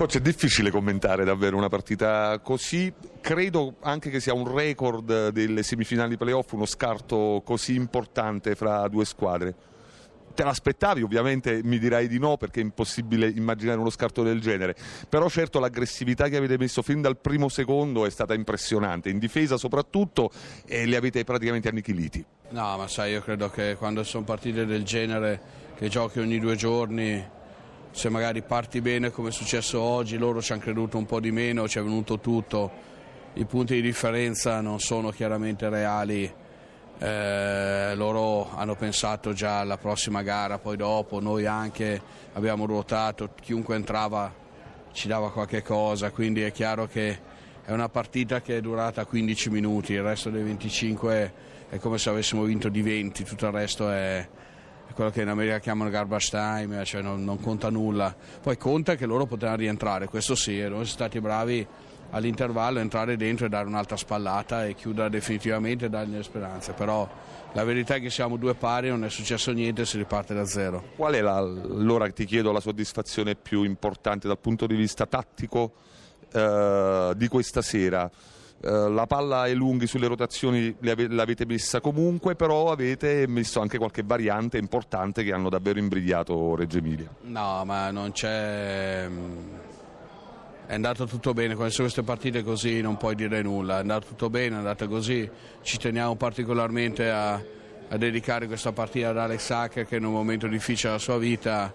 Coach, è difficile commentare davvero una partita così, credo anche che sia un record delle semifinali playoff, uno scarto così importante fra due squadre. Te l'aspettavi? Ovviamente mi dirai di no perché è impossibile immaginare uno scarto del genere, però certo l'aggressività che avete messo fin dal primo secondo è stata impressionante, in difesa soprattutto e li avete praticamente annichiliti. No, ma sai, io credo che quando sono partite del genere, che giochi ogni due giorni, se magari parti bene come è successo oggi, loro ci hanno creduto un po' di meno, ci è venuto tutto, i punti di differenza non sono chiaramente reali, eh, loro hanno pensato già alla prossima gara, poi dopo noi anche abbiamo ruotato, chiunque entrava ci dava qualche cosa, quindi è chiaro che è una partita che è durata 15 minuti, il resto dei 25 è come se avessimo vinto di 20, tutto il resto è, quello che in America chiamano garbage time, cioè non, non, conta nulla. Poi conta che loro potranno rientrare, questo sì, e noi siamo stati bravi all'intervallo entrare dentro e dare un'altra spallata e chiudere definitivamente e dargli speranze, però la verità è che siamo due pari, non è successo niente, si riparte da zero. Qual è la, allora ti chiedo la soddisfazione più importante dal punto di vista tattico eh, di questa sera? Uh, la palla ai lunghi sulle rotazioni l'avete messa comunque, però avete messo anche qualche variante importante che hanno davvero imbrigliato Reggio Emilia. No, ma non c'è. È andato tutto bene, quando sono queste partite così non puoi dire nulla, è andato tutto bene, è andata così, ci teniamo particolarmente a, a dedicare questa partita ad Alex Hacker che in un momento difficile della sua vita,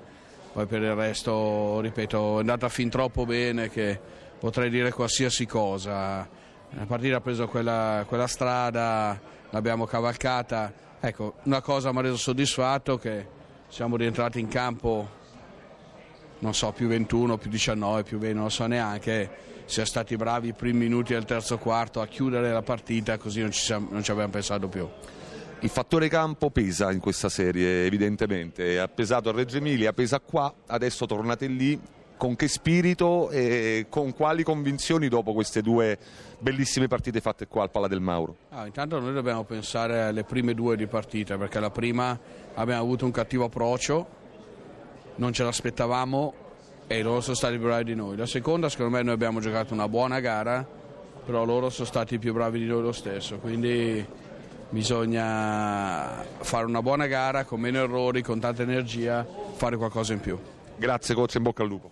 poi per il resto, ripeto, è andata fin troppo bene che potrei dire qualsiasi cosa la partita ha preso quella, quella strada, l'abbiamo cavalcata. Ecco, una cosa mi ha reso soddisfatto che siamo rientrati in campo, non so, più 21, più 19, più 20, non lo so neanche. Siamo stati bravi i primi minuti del terzo quarto a chiudere la partita, così non ci, siamo, non ci abbiamo pensato più. Il fattore campo pesa in questa serie, evidentemente. Ha pesato a Reggio Emilia, pesa qua, adesso tornate lì con che spirito e con quali convinzioni dopo queste due bellissime partite fatte qua al Palla del Mauro? Ah, intanto noi dobbiamo pensare alle prime due di partita perché la prima abbiamo avuto un cattivo approccio, non ce l'aspettavamo e loro sono stati più bravi di noi. La seconda secondo me noi abbiamo giocato una buona gara, però loro sono stati più bravi di noi lo stesso, quindi bisogna fare una buona gara con meno errori, con tanta energia, fare qualcosa in più. Grazie coach, in bocca al lupo.